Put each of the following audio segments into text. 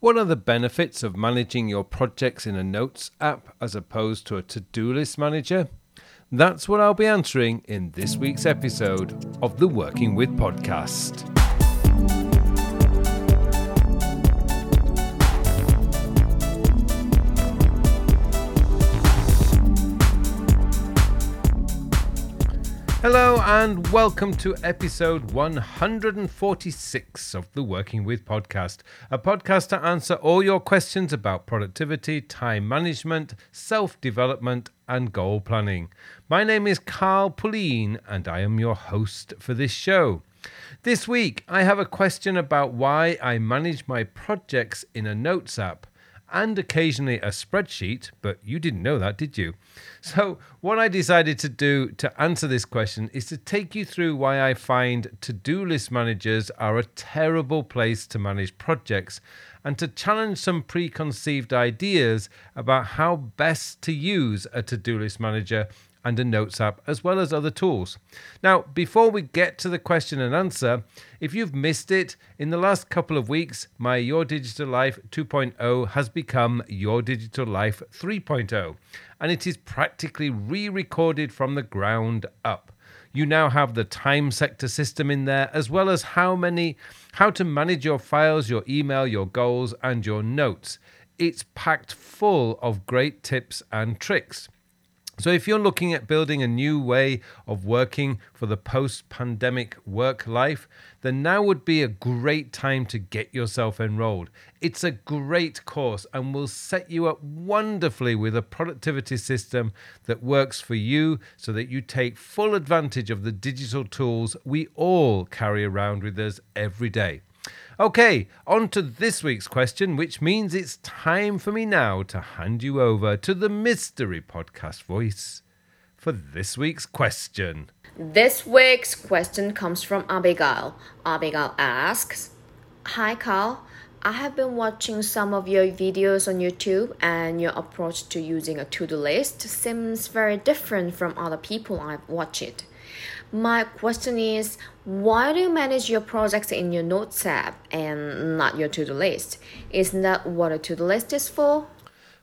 What are the benefits of managing your projects in a notes app as opposed to a to do list manager? That's what I'll be answering in this week's episode of the Working With podcast. Hello and welcome to episode 146 of the Working With podcast, a podcast to answer all your questions about productivity, time management, self development, and goal planning. My name is Carl Pullein and I am your host for this show. This week, I have a question about why I manage my projects in a notes app and occasionally a spreadsheet, but you didn't know that, did you? So, what I decided to do to answer this question is to take you through why I find to do list managers are a terrible place to manage projects and to challenge some preconceived ideas about how best to use a to do list manager and a Notes app, as well as other tools. Now, before we get to the question and answer, if you've missed it, in the last couple of weeks, my Your Digital Life 2.0 has become Your Digital Life 3.0, and it is practically re recorded from the ground up. You now have the time sector system in there, as well as how many, how to manage your files, your email, your goals, and your notes. It's packed full of great tips and tricks. So, if you're looking at building a new way of working for the post pandemic work life, then now would be a great time to get yourself enrolled. It's a great course and will set you up wonderfully with a productivity system that works for you so that you take full advantage of the digital tools we all carry around with us every day. Okay, on to this week's question, which means it's time for me now to hand you over to the mystery podcast voice for this week's question. This week's question comes from Abigail. Abigail asks Hi, Carl. I have been watching some of your videos on YouTube, and your approach to using a to do list seems very different from other people I've watched. My question is why do you manage your projects in your notes app and not your to do list? Isn't that what a to do list is for?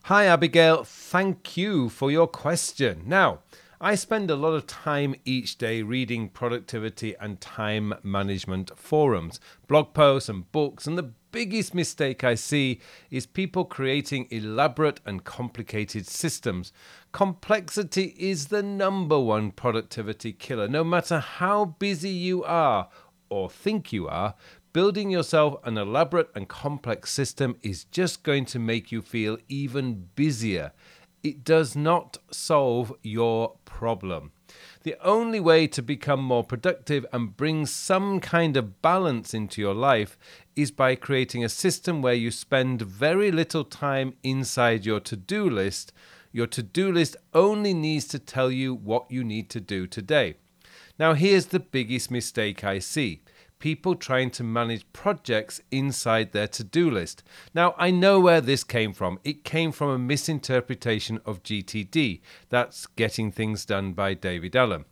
Hi, Abigail. Thank you for your question. Now, I spend a lot of time each day reading productivity and time management forums, blog posts, and books, and the biggest mistake I see is people creating elaborate and complicated systems. Complexity is the number one productivity killer. No matter how busy you are or think you are, building yourself an elaborate and complex system is just going to make you feel even busier. It does not solve your problem. The only way to become more productive and bring some kind of balance into your life is by creating a system where you spend very little time inside your to do list. Your to do list only needs to tell you what you need to do today. Now, here's the biggest mistake I see people trying to manage projects inside their to do list. Now, I know where this came from. It came from a misinterpretation of GTD. That's Getting Things Done by David Allen.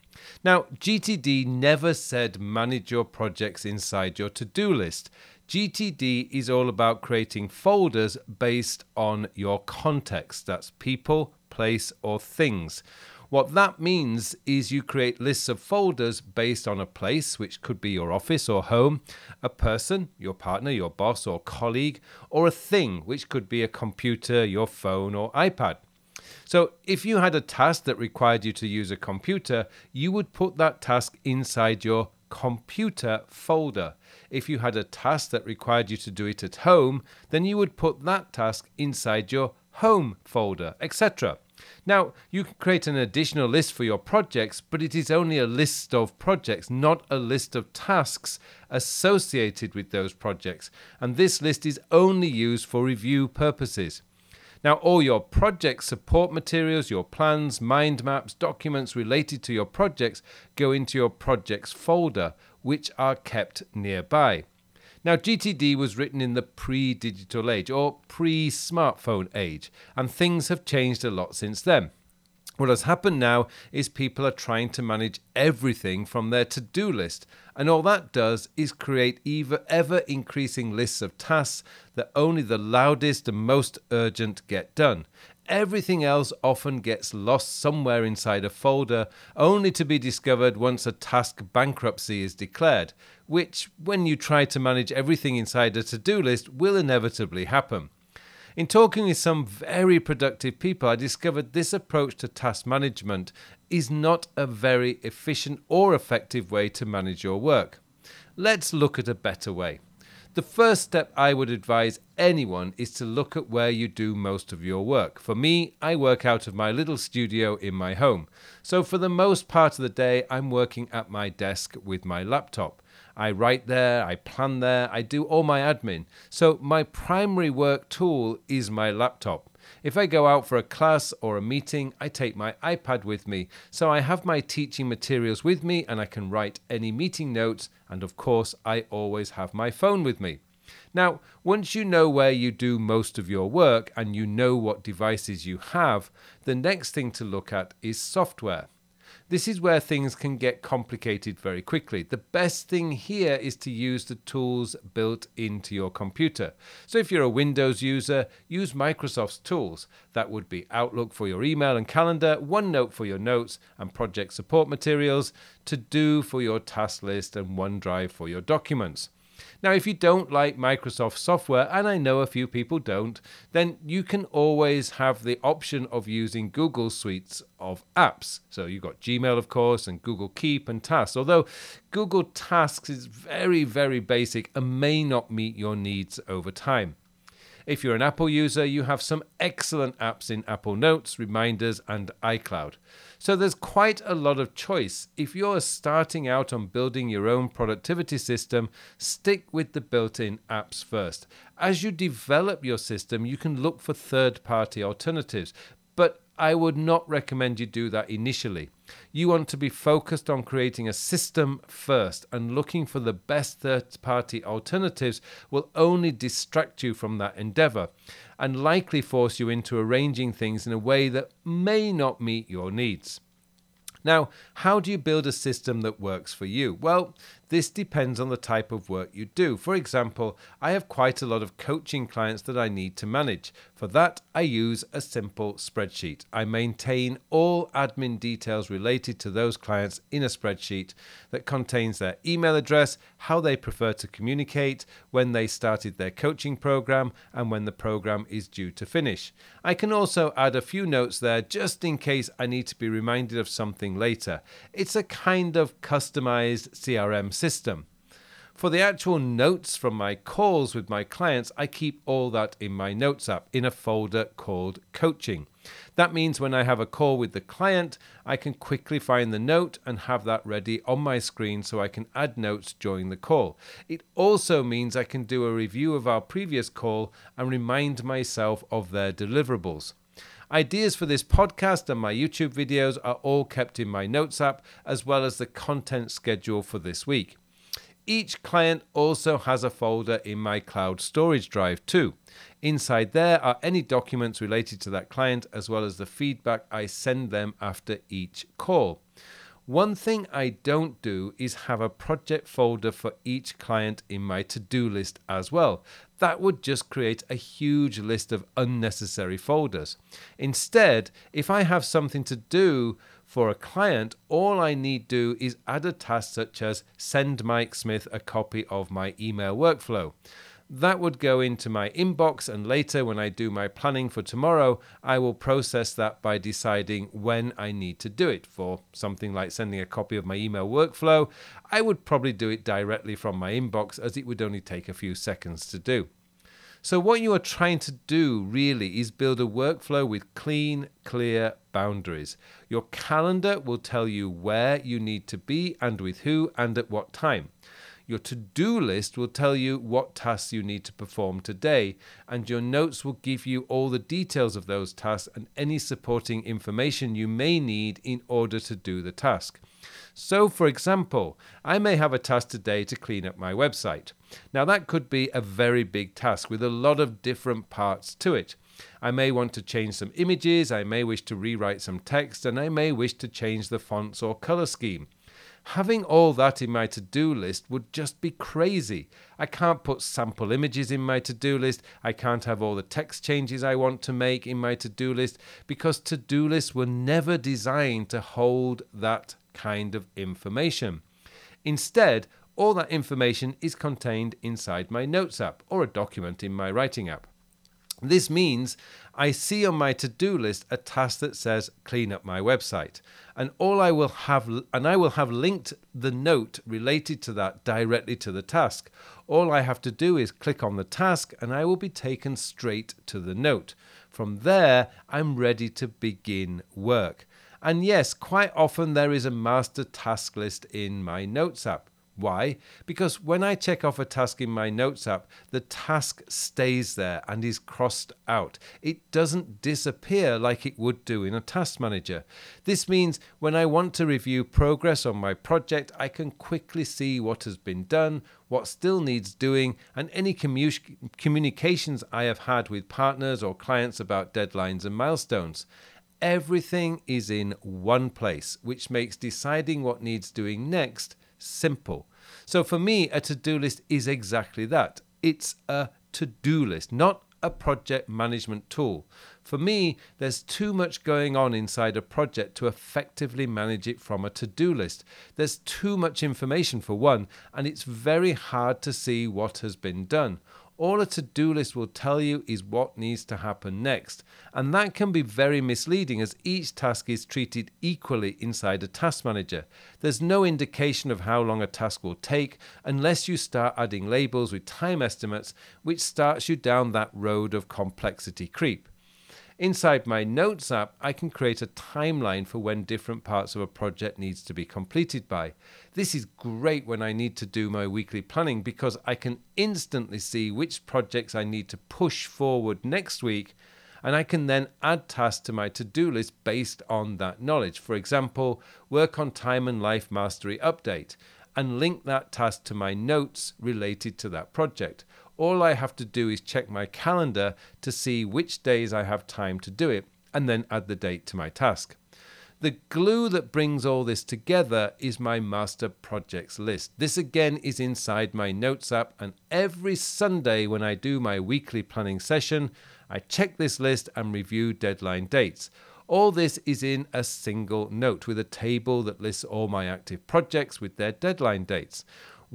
Now, GTD never said manage your projects inside your to do list. GTD is all about creating folders based on your context. That's people, place, or things. What that means is you create lists of folders based on a place, which could be your office or home, a person, your partner, your boss or colleague, or a thing, which could be a computer, your phone, or iPad. So, if you had a task that required you to use a computer, you would put that task inside your computer folder. If you had a task that required you to do it at home, then you would put that task inside your home folder, etc. Now, you can create an additional list for your projects, but it is only a list of projects, not a list of tasks associated with those projects. And this list is only used for review purposes. Now, all your project support materials, your plans, mind maps, documents related to your projects go into your projects folder, which are kept nearby. Now, GTD was written in the pre digital age or pre smartphone age, and things have changed a lot since then. What has happened now is people are trying to manage everything from their to do list, and all that does is create ever ever increasing lists of tasks that only the loudest and most urgent get done. Everything else often gets lost somewhere inside a folder, only to be discovered once a task bankruptcy is declared, which, when you try to manage everything inside a to do list, will inevitably happen. In talking with some very productive people, I discovered this approach to task management is not a very efficient or effective way to manage your work. Let's look at a better way. The first step I would advise anyone is to look at where you do most of your work. For me, I work out of my little studio in my home. So, for the most part of the day, I'm working at my desk with my laptop. I write there, I plan there, I do all my admin. So, my primary work tool is my laptop. If I go out for a class or a meeting, I take my iPad with me, so I have my teaching materials with me and I can write any meeting notes, and of course, I always have my phone with me. Now, once you know where you do most of your work and you know what devices you have, the next thing to look at is software. This is where things can get complicated very quickly. The best thing here is to use the tools built into your computer. So if you're a Windows user, use Microsoft's tools. That would be Outlook for your email and calendar, OneNote for your notes and project support materials, To Do for your task list, and OneDrive for your documents. Now, if you don't like Microsoft software, and I know a few people don't, then you can always have the option of using Google suites of apps. So you've got Gmail, of course, and Google Keep and Tasks. Although Google Tasks is very, very basic and may not meet your needs over time. If you're an Apple user, you have some excellent apps in Apple Notes, Reminders, and iCloud. So there's quite a lot of choice. If you're starting out on building your own productivity system, stick with the built in apps first. As you develop your system, you can look for third party alternatives, but I would not recommend you do that initially. You want to be focused on creating a system first, and looking for the best third party alternatives will only distract you from that endeavor and likely force you into arranging things in a way that may not meet your needs. Now, how do you build a system that works for you? Well, this depends on the type of work you do. For example, I have quite a lot of coaching clients that I need to manage. For that, I use a simple spreadsheet. I maintain all admin details related to those clients in a spreadsheet that contains their email address, how they prefer to communicate, when they started their coaching program, and when the program is due to finish. I can also add a few notes there just in case I need to be reminded of something later. It's a kind of customized CRM system. For the actual notes from my calls with my clients, I keep all that in my notes app in a folder called coaching. That means when I have a call with the client, I can quickly find the note and have that ready on my screen so I can add notes during the call. It also means I can do a review of our previous call and remind myself of their deliverables. Ideas for this podcast and my YouTube videos are all kept in my notes app, as well as the content schedule for this week. Each client also has a folder in my cloud storage drive too. Inside there are any documents related to that client, as well as the feedback I send them after each call. One thing I don't do is have a project folder for each client in my to do list as well. That would just create a huge list of unnecessary folders. Instead, if I have something to do for a client, all I need do is add a task such as send Mike Smith a copy of my email workflow that would go into my inbox, and later, when I do my planning for tomorrow, I will process that by deciding when I need to do it. For something like sending a copy of my email workflow, I would probably do it directly from my inbox as it would only take a few seconds to do. So, what you are trying to do really is build a workflow with clean, clear boundaries. Your calendar will tell you where you need to be and with who and at what time. Your to do list will tell you what tasks you need to perform today, and your notes will give you all the details of those tasks and any supporting information you may need in order to do the task. So, for example, I may have a task today to clean up my website. Now, that could be a very big task with a lot of different parts to it. I may want to change some images, I may wish to rewrite some text, and I may wish to change the fonts or color scheme. Having all that in my to do list would just be crazy. I can't put sample images in my to do list. I can't have all the text changes I want to make in my to do list because to do lists were never designed to hold that kind of information. Instead, all that information is contained inside my Notes app or a document in my Writing app. This means I see on my to-do list a task that says clean up my website and all I will have and I will have linked the note related to that directly to the task. All I have to do is click on the task and I will be taken straight to the note. From there, I'm ready to begin work. And yes, quite often there is a master task list in my Notes app. Why? Because when I check off a task in my Notes app, the task stays there and is crossed out. It doesn't disappear like it would do in a task manager. This means when I want to review progress on my project, I can quickly see what has been done, what still needs doing, and any commu- communications I have had with partners or clients about deadlines and milestones. Everything is in one place, which makes deciding what needs doing next simple. So for me, a to do list is exactly that it's a to do list, not a project management tool. For me, there's too much going on inside a project to effectively manage it from a to do list. There's too much information for one, and it's very hard to see what has been done. All a to do list will tell you is what needs to happen next. And that can be very misleading as each task is treated equally inside a task manager. There's no indication of how long a task will take unless you start adding labels with time estimates, which starts you down that road of complexity creep. Inside my Notes app, I can create a timeline for when different parts of a project needs to be completed by. This is great when I need to do my weekly planning because I can instantly see which projects I need to push forward next week and I can then add tasks to my to-do list based on that knowledge. For example, work on time and life mastery update and link that task to my notes related to that project all I have to do is check my calendar to see which days I have time to do it and then add the date to my task. The glue that brings all this together is my master projects list. This again is inside my notes app, and every Sunday when I do my weekly planning session, I check this list and review deadline dates. All this is in a single note with a table that lists all my active projects with their deadline dates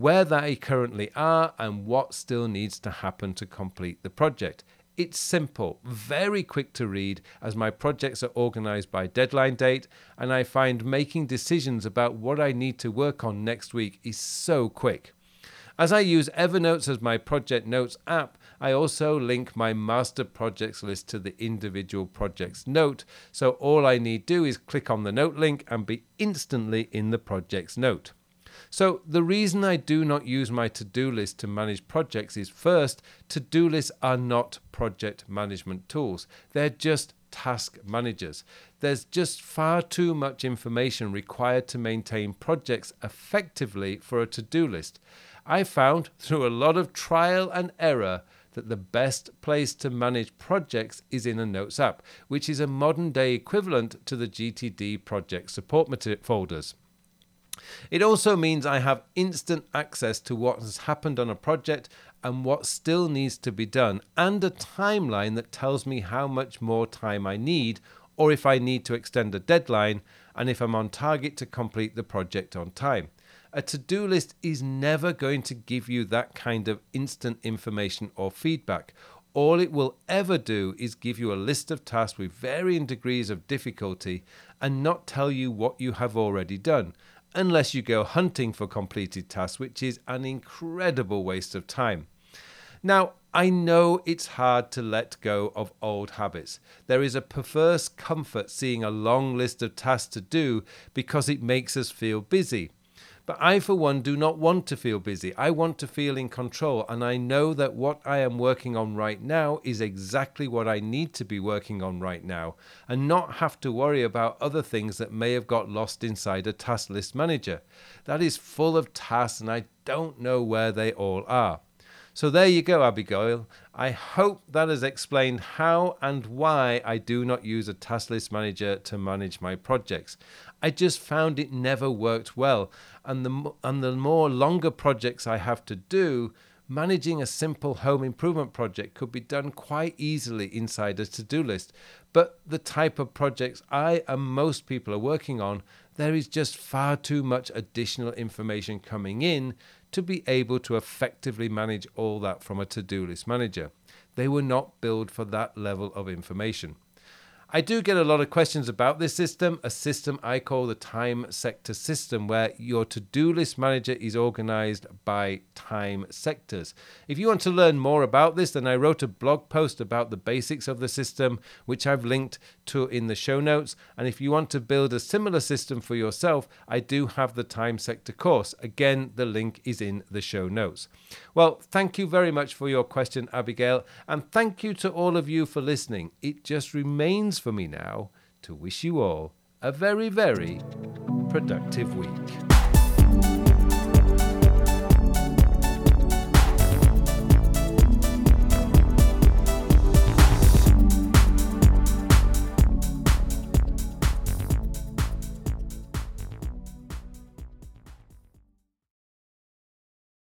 where they currently are, and what still needs to happen to complete the project. It's simple, very quick to read, as my projects are organized by deadline date, and I find making decisions about what I need to work on next week is so quick. As I use Evernote as my project notes app, I also link my master projects list to the individual projects note, so all I need do is click on the note link and be instantly in the project's note. So, the reason I do not use my to do list to manage projects is first, to do lists are not project management tools, they're just task managers. There's just far too much information required to maintain projects effectively for a to do list. I found through a lot of trial and error that the best place to manage projects is in a Notes app, which is a modern day equivalent to the GTD project support folders. It also means I have instant access to what has happened on a project and what still needs to be done, and a timeline that tells me how much more time I need, or if I need to extend a deadline, and if I'm on target to complete the project on time. A to do list is never going to give you that kind of instant information or feedback. All it will ever do is give you a list of tasks with varying degrees of difficulty and not tell you what you have already done unless you go hunting for completed tasks, which is an incredible waste of time. Now, I know it's hard to let go of old habits. There is a perverse comfort seeing a long list of tasks to do because it makes us feel busy. But I, for one, do not want to feel busy. I want to feel in control. And I know that what I am working on right now is exactly what I need to be working on right now and not have to worry about other things that may have got lost inside a task list manager. That is full of tasks and I don't know where they all are. So there you go, Abigail. I hope that has explained how and why I do not use a task list manager to manage my projects. I just found it never worked well, and the and the more longer projects I have to do, managing a simple home improvement project could be done quite easily inside a to-do list. But the type of projects I and most people are working on, there is just far too much additional information coming in to be able to effectively manage all that from a to do list manager. They were not built for that level of information. I do get a lot of questions about this system, a system I call the time sector system, where your to do list manager is organized by time sectors. If you want to learn more about this, then I wrote a blog post about the basics of the system, which I've linked to in the show notes. And if you want to build a similar system for yourself, I do have the time sector course. Again, the link is in the show notes. Well, thank you very much for your question, Abigail, and thank you to all of you for listening. It just remains for me now to wish you all a very, very productive week.